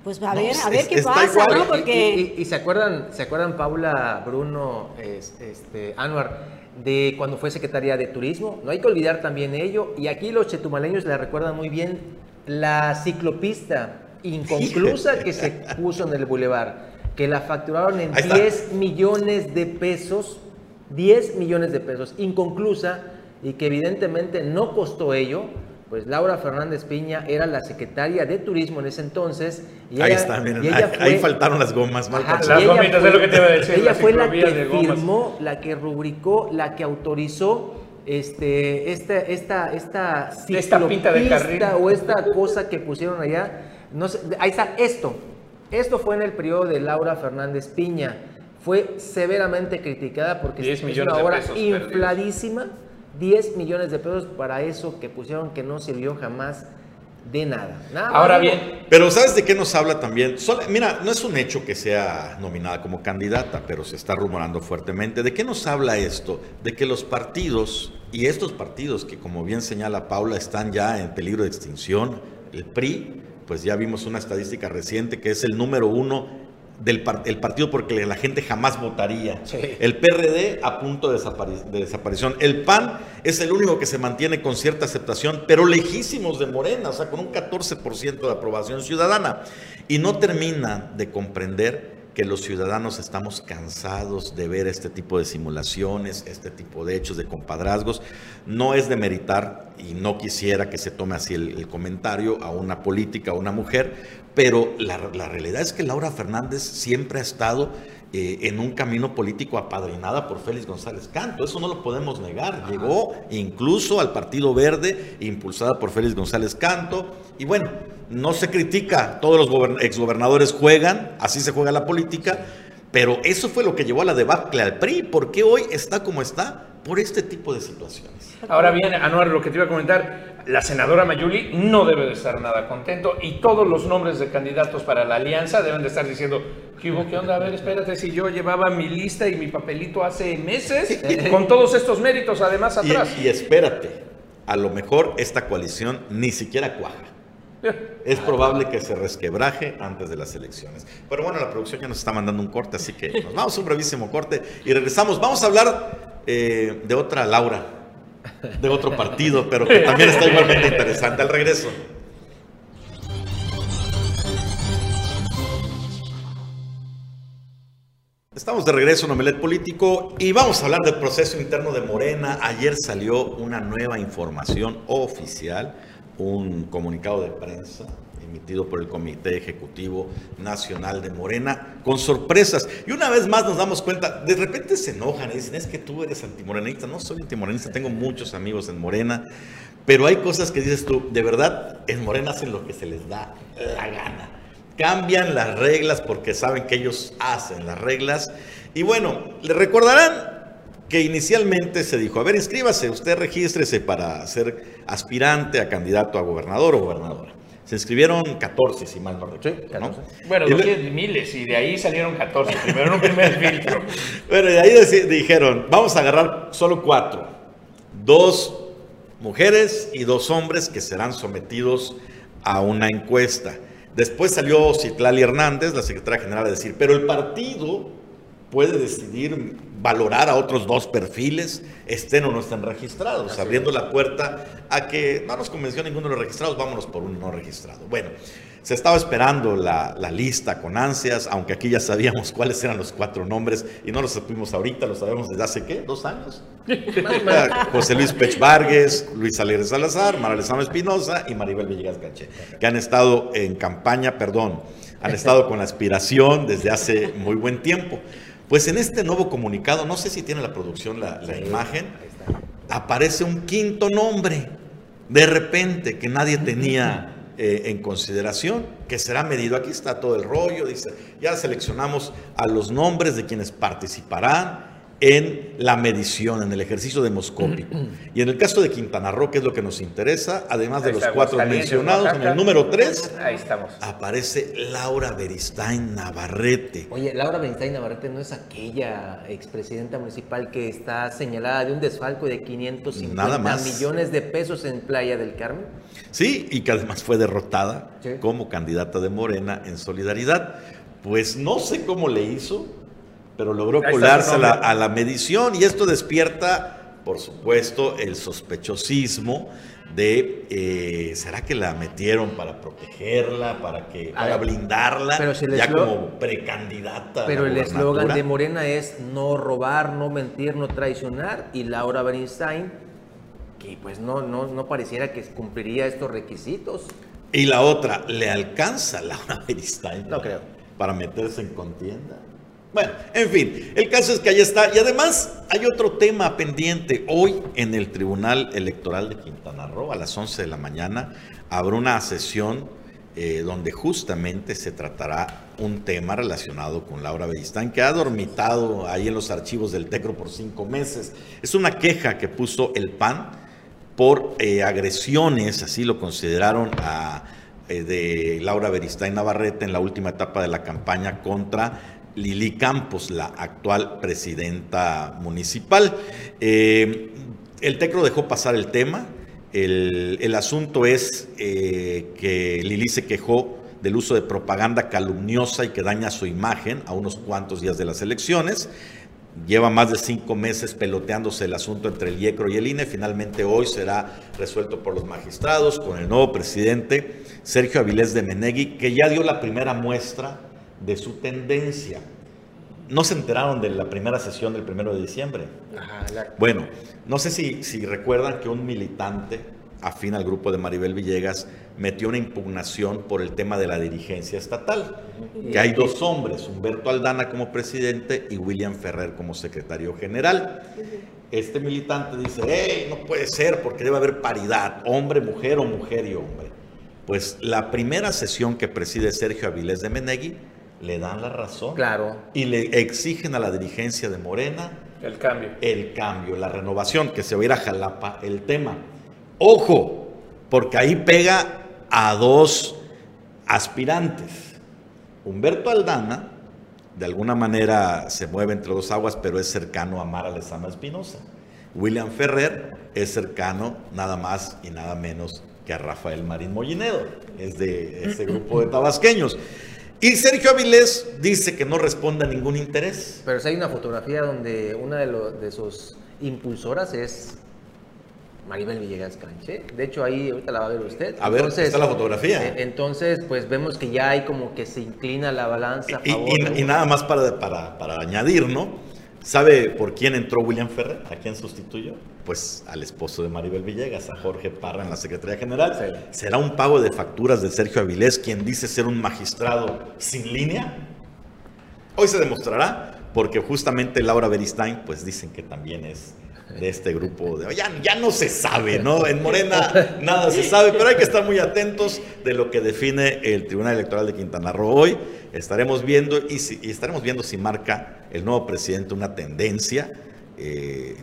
pues a ver, a ver qué pasa, ¿no? Porque... Y, se acuerdan, se acuerdan Paula, Bruno, este, Anuar, de cuando fue secretaria de Turismo. No hay que olvidar también ello. Y aquí los chetumaleños le recuerdan muy bien la ciclopista inconclusa que se puso en el bulevar, que la facturaron en 10 millones de pesos, 10 millones de pesos, inconclusa, y que evidentemente no costó ello, pues Laura Fernández Piña era la secretaria de Turismo en ese entonces. Y ahí está, miren, ahí, faltaron las gomas mal Las gomitas, es lo que te iba a decir. Ella fue la que firmó, la que rubricó, la que autorizó este, esta, esta, esta, esta pinta de carril. o esta cosa que pusieron allá. No sé, ahí está esto. Esto fue en el periodo de Laura Fernández Piña. Fue severamente criticada porque es una obra infladísima. 10 millones de pesos para eso que pusieron que no sirvió jamás de nada. Ahora bien. Pero ¿sabes de qué nos habla también? mira, no es un hecho que sea nominada como candidata, pero se está rumorando fuertemente. ¿De qué nos habla esto? De que los partidos, y estos partidos que como bien señala Paula están ya en peligro de extinción, el PRI, pues ya vimos una estadística reciente que es el número uno del el partido porque la gente jamás votaría. El PRD a punto de, desaparición. El PAN es el único que se mantiene con cierta aceptación, pero lejísimos de Morena, o sea, con un 14% de aprobación ciudadana. Y no termina de comprender que los ciudadanos estamos cansados de ver este tipo de simulaciones, este tipo de hechos, de compadrazgos. No es de meritar, y no quisiera que se tome así el, comentario a una política, a una mujer, pero la, realidad es que Laura Fernández siempre ha estado eh, en un camino político apadrinada por Félix González Canto. Eso no lo podemos negar. Llegó incluso al Partido Verde, impulsada por Félix González Canto. Y bueno, no se critica, todos los exgobernadores juegan, así se juega la política, pero eso fue lo que llevó a la debacle al PRI. ¿Por qué hoy está como está? Por este tipo de situaciones. Ahora bien, Anuar, lo que te iba a comentar, la senadora Mayuli no debe de estar nada contento y todos los nombres de candidatos para la alianza deben de estar diciendo, ¿qué, qué onda? A ver, espérate, si yo llevaba mi lista y mi papelito hace meses con todos estos méritos además atrás. y espérate, a lo mejor esta coalición ni siquiera cuaja. Es probable que se resquebraje antes de las elecciones. Pero bueno, la producción ya nos está mandando un corte, así que nos vamos a un brevísimo corte y regresamos. Vamos a hablar eh, de otra Laura, de otro partido, pero que también está igualmente interesante. Al regreso. Estamos de regreso en Omelet Político y vamos a hablar del proceso interno de Morena. Ayer salió una nueva información oficial, un comunicado de prensa por el Comité Ejecutivo Nacional de Morena, con sorpresas. Y una vez más nos damos cuenta, de repente se enojan y dicen, es que tú eres antimorenista. No soy antimorenista, tengo muchos amigos en Morena, pero hay cosas que dices tú, de verdad, en Morena hacen lo que se les da la gana cambian las reglas porque saben que ellos hacen las reglas. Y bueno, le recordarán que inicialmente se dijo, a ver, inscríbase, usted regístrese para ser aspirante a candidato a gobernador o gobernadora. Se inscribieron 14, si mal no recuerdo. Bueno, miles, y de ahí salieron 14, primero en un primer filtro. Bueno, de ahí dijeron, vamos a agarrar solo cuatro. Dos mujeres y dos hombres que serán sometidos a una encuesta. Después salió Citlali Hernández, la secretaria general, a decir, pero el partido puede decidir valorar a otros dos perfiles, estén o no estén registrados, abriendo la puerta a que no nos convenció ninguno de los registrados, vámonos por uno no registrado. Bueno, se estaba esperando la, lista con ansias, aunque aquí ya sabíamos cuáles eran los cuatro nombres y no los supimos ahorita, lo sabemos desde hace qué, dos años. José Luis Pech Vargas, Luis Alegre Salazar, María Alessandra Espinosa y Maribel Villegas Gaché, que han estado en campaña, perdón, han estado con la aspiración desde hace muy buen tiempo. Pues en este nuevo comunicado, no sé si tiene la producción la, la imagen, aparece un quinto nombre, de repente, que nadie tenía eh, en consideración, que será medido. Aquí está todo el rollo, dice, ya seleccionamos a los nombres de quienes participarán en la medición, en el ejercicio demoscópico. Y en el caso de Quintana Roo, que es lo que nos interesa, además de los cuatro mencionados, en el número tres aparece Laura Beristain Navarrete. Oye, Laura Beristain Navarrete no es aquella expresidenta municipal que está señalada de un desfalco de 550 millones de pesos en Playa del Carmen. Sí, y que además fue derrotada como candidata de Morena en solidaridad. Pues no sé cómo le hizo, pero logró colarse a la, medición y esto despierta, por supuesto, el sospechosismo de eh, ¿será que la metieron para protegerla, para que para blindarla pero ya como precandidata? Pero el eslogan de Morena es no robar, no mentir, no traicionar y Laura Bernstein que pues no, no, no pareciera que cumpliría estos requisitos. Y la otra, ¿le alcanza Laura Bernstein? No creo. Para meterse en contienda. Bueno, en fin, el caso es que ahí está. Y además hay otro tema pendiente. Hoy en el Tribunal Electoral de Quintana Roo, a las 11 de la mañana, habrá una sesión eh, donde justamente se tratará un tema relacionado con Laura Bellistán, que ha dormitado ahí en los archivos del TECRO por cinco meses. Es una queja que puso el PAN por eh, agresiones, así lo consideraron a, eh, de Laura Beristain Navarrete en la última etapa de la campaña contra Lili Campos, la actual presidenta municipal. Eh, el TECRO dejó pasar el tema. El, asunto es eh, que Lili se quejó del uso de propaganda calumniosa y que daña su imagen a unos cuantos días de las elecciones. Lleva más de cinco meses peloteándose el asunto entre el IECRO y el INE. Finalmente hoy será resuelto por los magistrados con el nuevo presidente Sergio Avilés de Menegui, que ya dio la primera muestra de su tendencia. No se enteraron de la primera sesión del primero de diciembre. Bueno, no sé si, si recuerdan que un militante afín al grupo de Maribel Villegas metió una impugnación por el tema de la dirigencia estatal, que hay dos hombres, Humberto Aldana como presidente y William Ferrer como secretario general. Este militante dice, hey, no puede ser porque debe haber paridad, hombre, mujer o mujer y hombre. Pues la primera sesión que preside Sergio Avilés de Menegui le dan la razón. Claro. Y le exigen a la dirigencia de Morena el cambio. El cambio, la renovación, que se va a ir a Jalapa el tema. Ojo, porque ahí pega a dos aspirantes. Humberto Aldana, de alguna manera se mueve entre dos aguas, pero es cercano a Mara Lezama Espinosa. William Ferrer es cercano nada más y nada menos que a Rafael Marín Mollinedo, es de ese grupo de tabasqueños. Y Sergio Avilés dice que no responde a ningún interés. Pero si hay una fotografía donde una de, de sus impulsoras es Maribel Villegas Canche. De hecho, ahí ahorita la va a ver usted. A ver, está la fotografía. Eh, entonces, pues vemos que ya hay como que se inclina la balanza. A favor y, nada más para, para, para añadir, ¿no? ¿Sabe por quién entró William Ferrer? ¿A quién sustituyó? Pues al esposo de Maribel Villegas, a Jorge Parra en la Secretaría General. ¿Será un pago de facturas de Sergio Avilés, quien dice ser un magistrado sin línea? Hoy se demostrará, porque justamente Laura Beristain, pues dicen que también es de este grupo. De, ya, ya no se sabe, ¿no? En Morena nada se sabe, pero hay que estar muy atentos de lo que define el Tribunal Electoral de Quintana Roo hoy. Estaremos viendo y, si, estaremos viendo si marca el nuevo presidente una tendencia. Eh,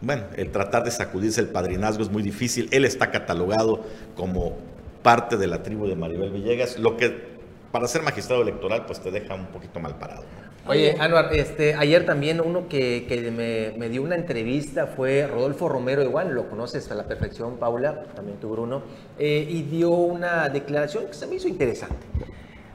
bueno, el tratar de sacudirse el padrinazgo es muy difícil. Él está catalogado como parte de la tribu de Maribel Villegas, lo que para ser magistrado electoral pues te deja un poquito mal parado. Oye, Anuar, este, ayer también uno que, me, dio una entrevista fue Rodolfo Romero, igual lo conoces a la perfección, Paula, también tú, Bruno, eh, y dio una declaración que se me hizo interesante.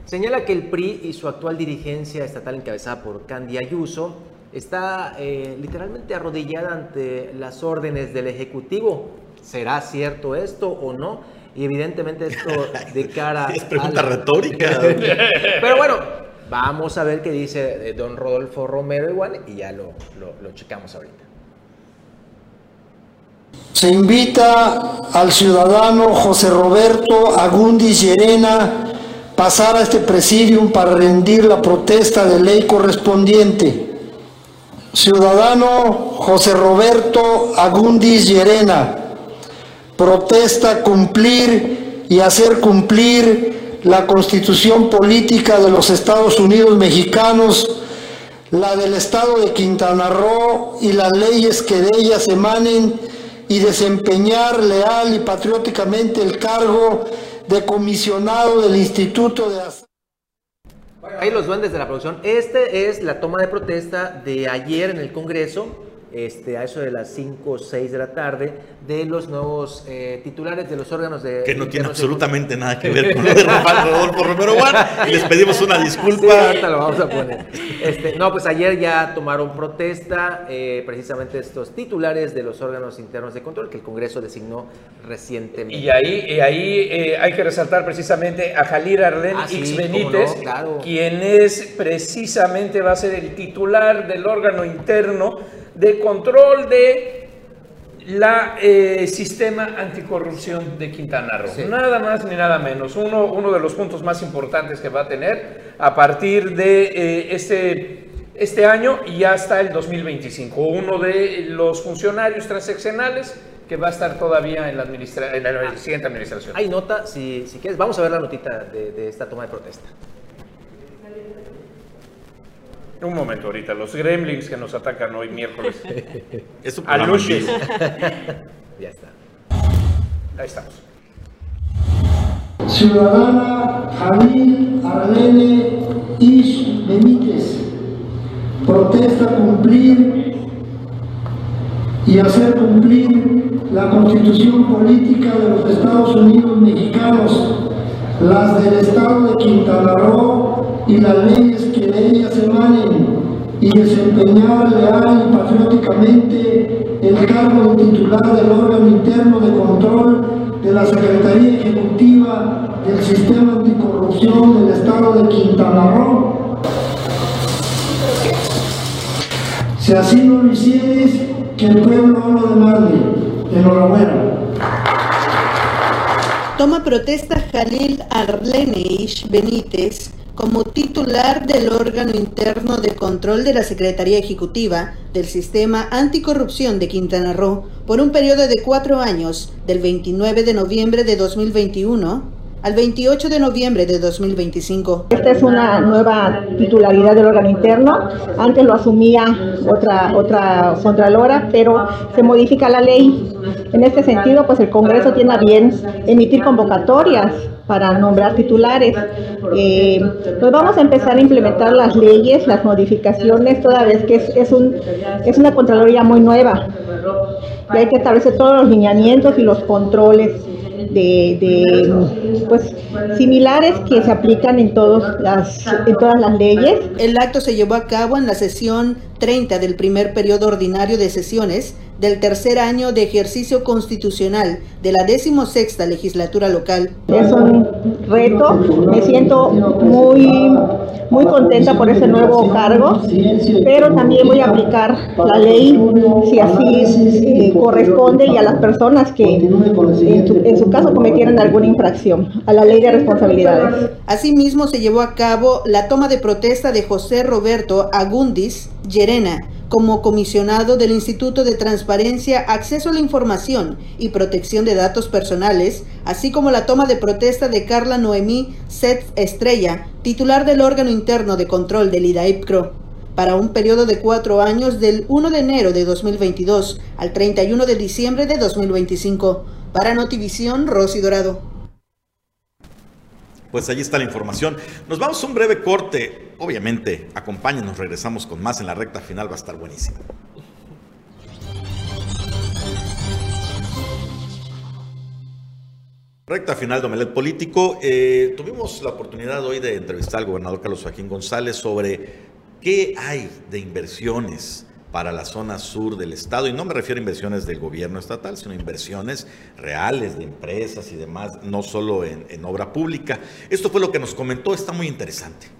Señala que el PRI y su actual dirigencia estatal encabezada por Candy Ayuso está eh, literalmente arrodillada ante las órdenes del Ejecutivo. ¿Será cierto esto o no? Y evidentemente esto de cara... es pregunta retórica. Pero bueno, Vamos a ver qué dice eh, don Rodolfo Romero igual y ya lo, lo, checamos ahorita. Se invita al ciudadano José Roberto Agundis Llerena pasar a este presidium para rendir la protesta de ley correspondiente. Ciudadano José Roberto Agundis Llerena, protesta cumplir y hacer cumplir la constitución política de los Estados Unidos mexicanos, la del Estado de Quintana Roo y las leyes que de ellas emanen y desempeñar leal y patrióticamente el cargo de comisionado del Instituto de Ahí los duendes de la producción. Este es la toma de protesta de ayer en el Congreso este, a eso de las 5 o 6 de la tarde, de los nuevos eh, titulares de los órganos de... Que no tiene absolutamente nada que ver con lo de Rodolfo Romero y les pedimos una disculpa. ahorita lo vamos a poner. Este, no, pues ayer ya tomaron protesta eh, precisamente estos titulares de los órganos internos de control que el Congreso designó recientemente. Y ahí, ahí eh, hay que resaltar precisamente a Jalil Arlen ah, X Benítez, quien es precisamente va a ser el titular del órgano interno de control de la eh, sistema anticorrupción de Quintana Roo. Nada más ni nada menos. Uno, uno de los puntos más importantes que va a tener a partir de eh, este, este año y hasta el 2025. Uno de los funcionarios transaccionales que va a estar todavía en la, administra en la siguiente administración. Hay nota, si, si quieres, vamos a ver la notita de, de esta toma de protesta. Un momento ahorita, los gremlins que nos atacan hoy miércoles. es a Luches. ya está. Ahí estamos. Ciudadana Javier Arlene Ish Benítez protesta cumplir y hacer cumplir la constitución política de los Estados Unidos mexicanos, las del Estado de Quintana Roo y las leyes que de ellas emanen y desempeñar leal y patrióticamente el cargo de titular del órgano interno de control de la Secretaría Ejecutiva del Sistema Anticorrupción del Estado de Quintana Roo. Si así no lo hicieres, que el pueblo no lo demande. Enhorabuena. Toma protesta Jalil Arleneish Benítez como titular del órgano interno de control de la Secretaría Ejecutiva del Sistema Anticorrupción de Quintana Roo por un periodo de cuatro años, del 29 de noviembre de 2021 al 28 de noviembre de 2025. Esta es una nueva titularidad del órgano interno. Antes lo asumía otra, otra contralora, pero se modifica la ley. En este sentido, pues el Congreso tiene a bien emitir convocatorias para nombrar titulares. Eh, pues vamos a empezar a implementar las leyes, las modificaciones, toda vez que es, es, un, es una Contraloría muy nueva. Y hay que establecer todos los lineamientos y los controles de, pues, similares que se aplican en, todos las, en todas las leyes. El acto se llevó a cabo en la sesión 30 del primer periodo ordinario de sesiones del tercer año de ejercicio constitucional de la decimosexta legislatura local. Es un reto, me siento muy, muy contenta por ese nuevo cargo, pero también voy a aplicar la ley si así eh, corresponde y a las personas que en su, en su caso cometieran alguna infracción a la ley de responsabilidades. Asimismo se llevó a cabo la toma de protesta de José Roberto Agundis Llerena como comisionado del Instituto de Transparencia, Acceso a la Información y Protección de Datos Personales, así como la toma de protesta de Carla Noemí Set Estrella, titular del órgano interno de control del IDAIPCRO, para un periodo de cuatro años del 1 de enero de 2022 al 31 de diciembre de 2025. Para Notivisión, Rosy Dorado. Pues allí está la información. Nos vamos a un breve corte. Obviamente, acompáñenos, regresamos con más en la recta final, va a estar buenísimo. Recta final de Político. Eh, tuvimos la oportunidad hoy de entrevistar al gobernador Carlos Joaquín González sobre qué hay de inversiones para la zona sur del estado. Y no me refiero a inversiones del gobierno estatal, sino inversiones reales de empresas y demás, no solo en, obra pública. Esto fue lo que nos comentó, está muy interesante.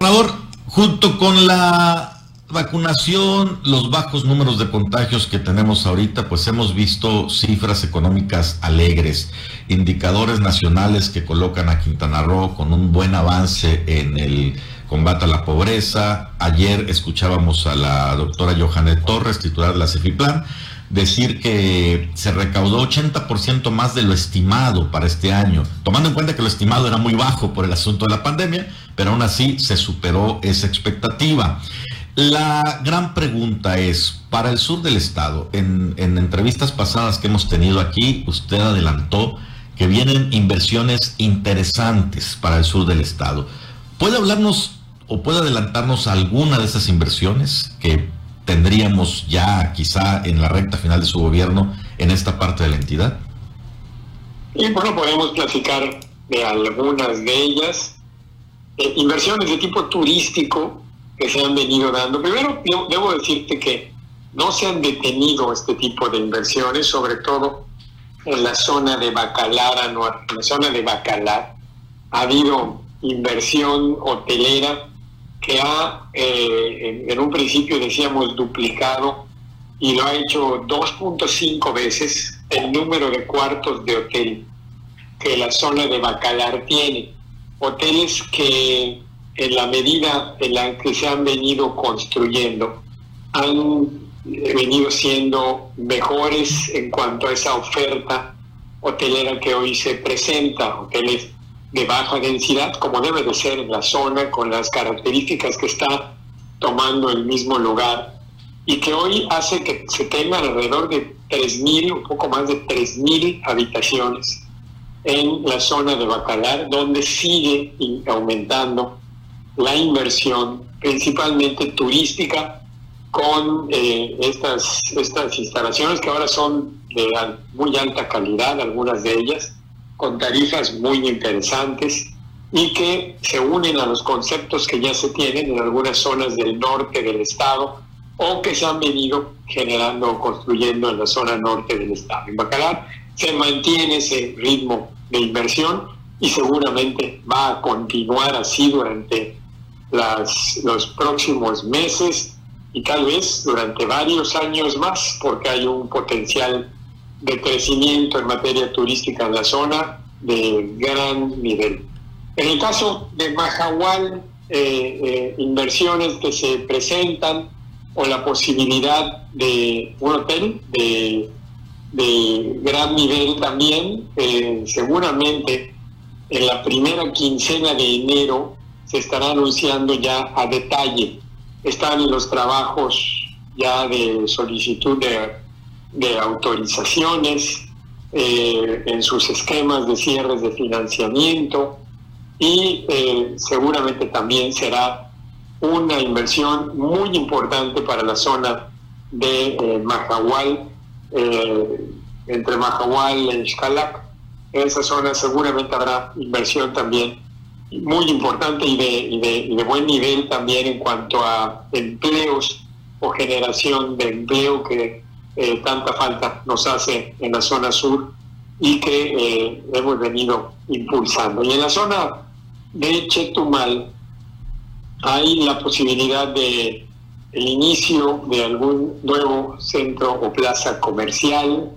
Gobernador, junto con la vacunación, los bajos números de contagios que tenemos ahorita, pues hemos visto cifras económicas alegres, indicadores nacionales que colocan a Quintana Roo con un buen avance en el combate a la pobreza. Ayer escuchábamos a la doctora Johannet Torres, titular de la CEFIPLAN, decir que se recaudó 80% más de lo estimado para este año, tomando en cuenta que lo estimado era muy bajo por el asunto de la pandemia, pero aún así se superó esa expectativa. La gran pregunta es, para el sur del estado, en entrevistas pasadas que hemos tenido aquí, usted adelantó que vienen inversiones interesantes para el sur del estado. ¿Puede hablarnos o puede adelantarnos alguna de esas inversiones que tendríamos ya quizá en la recta final de su gobierno en esta parte de la entidad? Y bueno, podemos platicar de algunas de ellas. Eh, inversiones de tipo turístico que se han venido dando. Primero, debo decirte que no se han detenido este tipo de inversiones, sobre todo en la zona de Bacalar, en la zona de Bacalar. Ha habido inversión hotelera que ha, eh, en, un principio decíamos, duplicado y lo ha hecho 2.5 veces el número de cuartos de hotel que la zona de Bacalar tiene. Hoteles que en la medida en la que se han venido construyendo han venido siendo mejores en cuanto a esa oferta hotelera que hoy se presenta, hoteles de baja densidad, como debe de ser en la zona, con las características que está tomando el mismo lugar, y que hoy hace que se tengan alrededor de 3.000, un poco más de 3.000 habitaciones en la zona de Bacalar, donde sigue aumentando la inversión, principalmente turística, con eh, estas, estas instalaciones que ahora son de muy alta calidad, algunas de ellas, con tarifas muy interesantes y que se unen a los conceptos que ya se tienen en algunas zonas del norte del estado o que se han venido generando o construyendo en la zona norte del estado. En Bacalar se mantiene ese ritmo de inversión y seguramente va a continuar así durante las, los próximos meses y tal vez durante varios años más, porque hay un potencial de crecimiento en materia turística en la zona de gran nivel. En el caso de Mahahual, eh, eh, inversiones que se presentan o la posibilidad de un hotel de, gran nivel también, eh, seguramente en la primera quincena de enero se estará anunciando ya a detalle. Están los trabajos ya de solicitud de de autorizaciones, eh, en sus esquemas de cierres de financiamiento y eh, seguramente también será una inversión muy importante para la zona de eh, Mahahual, entre Mahahual y Xcalac. En esa zona seguramente habrá inversión también muy importante y de, de, buen nivel también en cuanto a empleos o generación de empleo que eh, tanta falta nos hace en la zona sur y que eh, hemos venido impulsando. Y en la zona de Chetumal hay la posibilidad de el inicio de algún nuevo centro o plaza comercial,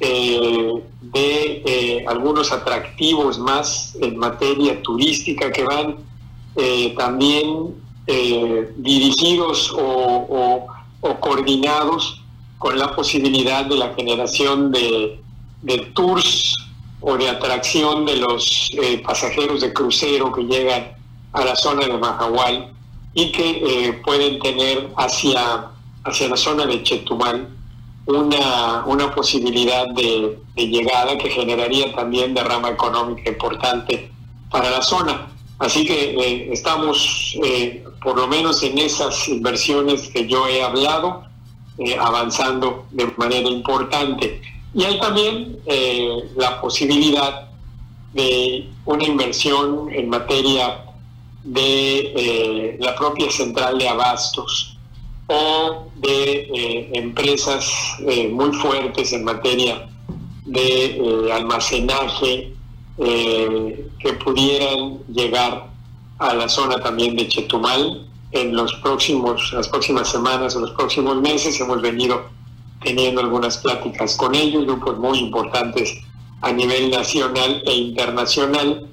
eh, de algunos atractivos más en materia turística que van también dirigidos o, coordinados con la posibilidad de la generación de, de tours o de atracción de los pasajeros de crucero que llegan a la zona de Mahahual y que pueden tener hacia, hacia la zona de Chetumal una, una posibilidad de, llegada que generaría también derrama económica importante para la zona. Así que eh, estamos, eh, por lo menos en esas inversiones que yo he hablado, eh, avanzando de manera importante. Y hay también la posibilidad de una inversión en materia de la propia central de abastos o de eh, empresas eh, muy fuertes en materia de eh, almacenaje que pudieran llegar a la zona también de Chetumal en los próximos las próximas semanas o los próximos meses hemos venido teniendo algunas pláticas con ellos grupos muy importantes a nivel nacional e internacional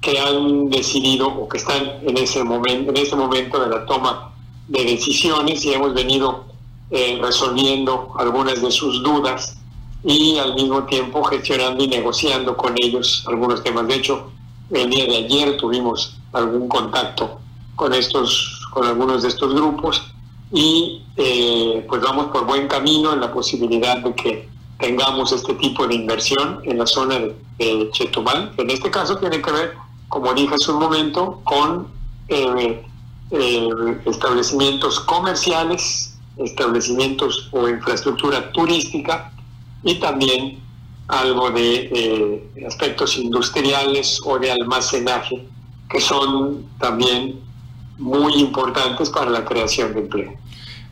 que han decidido o que están en ese momento en ese momento de la toma de decisiones y hemos venido eh, resolviendo algunas de sus dudas y al mismo tiempo gestionando y negociando con ellos algunos temas. De hecho, el día de ayer tuvimos algún contacto con estos, con algunos de estos grupos y eh, pues vamos por buen camino en la posibilidad de que tengamos este tipo de inversión en la zona de, Chetumal, que en este caso tiene que ver, como dije hace un momento, con eh, eh, establecimientos comerciales, establecimientos o infraestructura turística y también algo de eh, aspectos industriales o de almacenaje que son también muy importantes para la creación de empleo.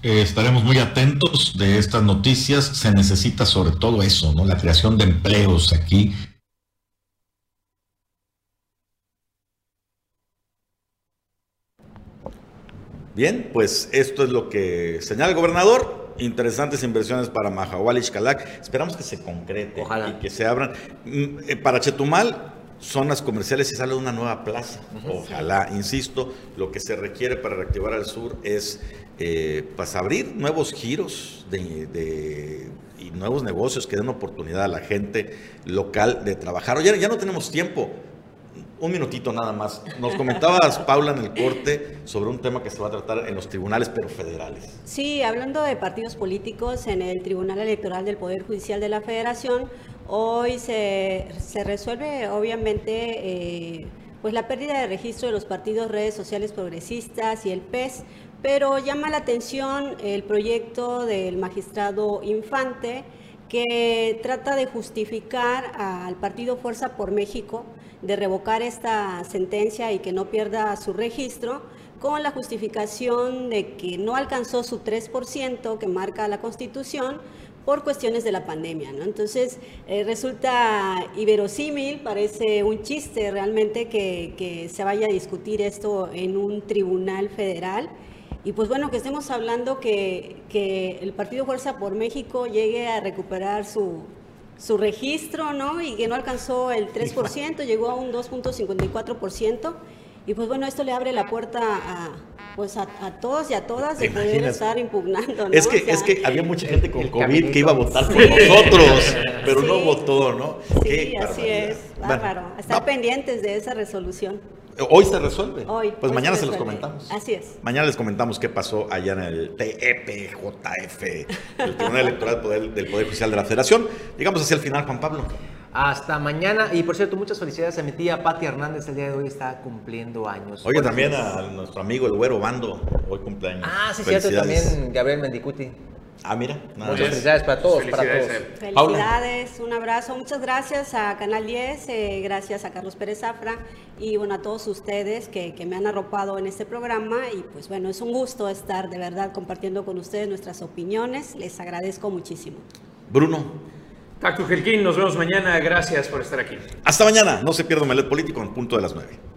Eh, estaremos muy atentos de estas noticias. Se necesita sobre todo eso, ¿no? La creación de empleos aquí Bien, pues esto es lo que señala el gobernador. Interesantes inversiones para Mahahual y Xcalac. Esperamos que se concrete y que se abran. Mm, eh, para Chetumal, zonas comerciales y sale una nueva plaza. Ojalá, insisto, lo que se requiere para reactivar al sur es eh, pues abrir nuevos giros de, y nuevos negocios que den oportunidad a la gente local de trabajar. Ya, ya no tenemos tiempo un minutito nada más. Nos comentabas, Paula, en el corte sobre un tema que se va a tratar en los tribunales, pero federales. Sí, hablando de partidos políticos, en el Tribunal Electoral del Poder Judicial de la Federación, hoy se, resuelve, obviamente, eh, pues la pérdida de registro de los partidos redes sociales progresistas y el PES, pero llama la atención el proyecto del magistrado Infante, que trata de justificar al partido Fuerza por México de revocar esta sentencia y que no pierda su registro con la justificación de que no alcanzó su 3% que marca la Constitución por cuestiones de la pandemia. Entonces, eh, resulta iberosímil, parece un chiste realmente que, que se vaya a discutir esto en un tribunal federal. Y pues bueno, que estemos hablando que, que el Partido Fuerza por México llegue a recuperar su, su registro, ¿no? Y que no alcanzó el 3%, llegó a un 2.54%. Y pues bueno, esto le abre la puerta a, pues a, todos y a todas de poder estar impugnando. ¿no? Es que, es que había mucha gente con COVID que iba a votar por nosotros, pero no votó, ¿no? Sí, así es, bárbaro. estar pendientes de esa resolución. Hoy se resuelve. Hoy. Pues mañana se, los comentamos. Así es. Mañana les comentamos qué pasó allá en el TEPJF, el Tribunal Electoral del Poder Judicial de la Federación. Llegamos hacia el final, Juan Pablo. Hasta mañana. Y por cierto, muchas felicidades a mi tía Patti Hernández. El día de hoy está cumpliendo años. Oye, también a nuestro amigo el güero Bando. Hoy cumpleaños. Ah, sí, cierto. También Gabriel Mendicuti. Ah, mira. Nada Muchas felicidades para todos, para todos. Felicidades, un abrazo. Muchas gracias a Canal 10, eh, gracias a Carlos Pérez Zafra y bueno, a todos ustedes que, que, me han arropado en este programa. Y pues bueno, es un gusto estar de verdad compartiendo con ustedes nuestras opiniones. Les agradezco muchísimo. Bruno. Tacto Gelquín, nos vemos mañana. Gracias por estar aquí. Hasta mañana. No se pierda un Melet Político en punto de las 9.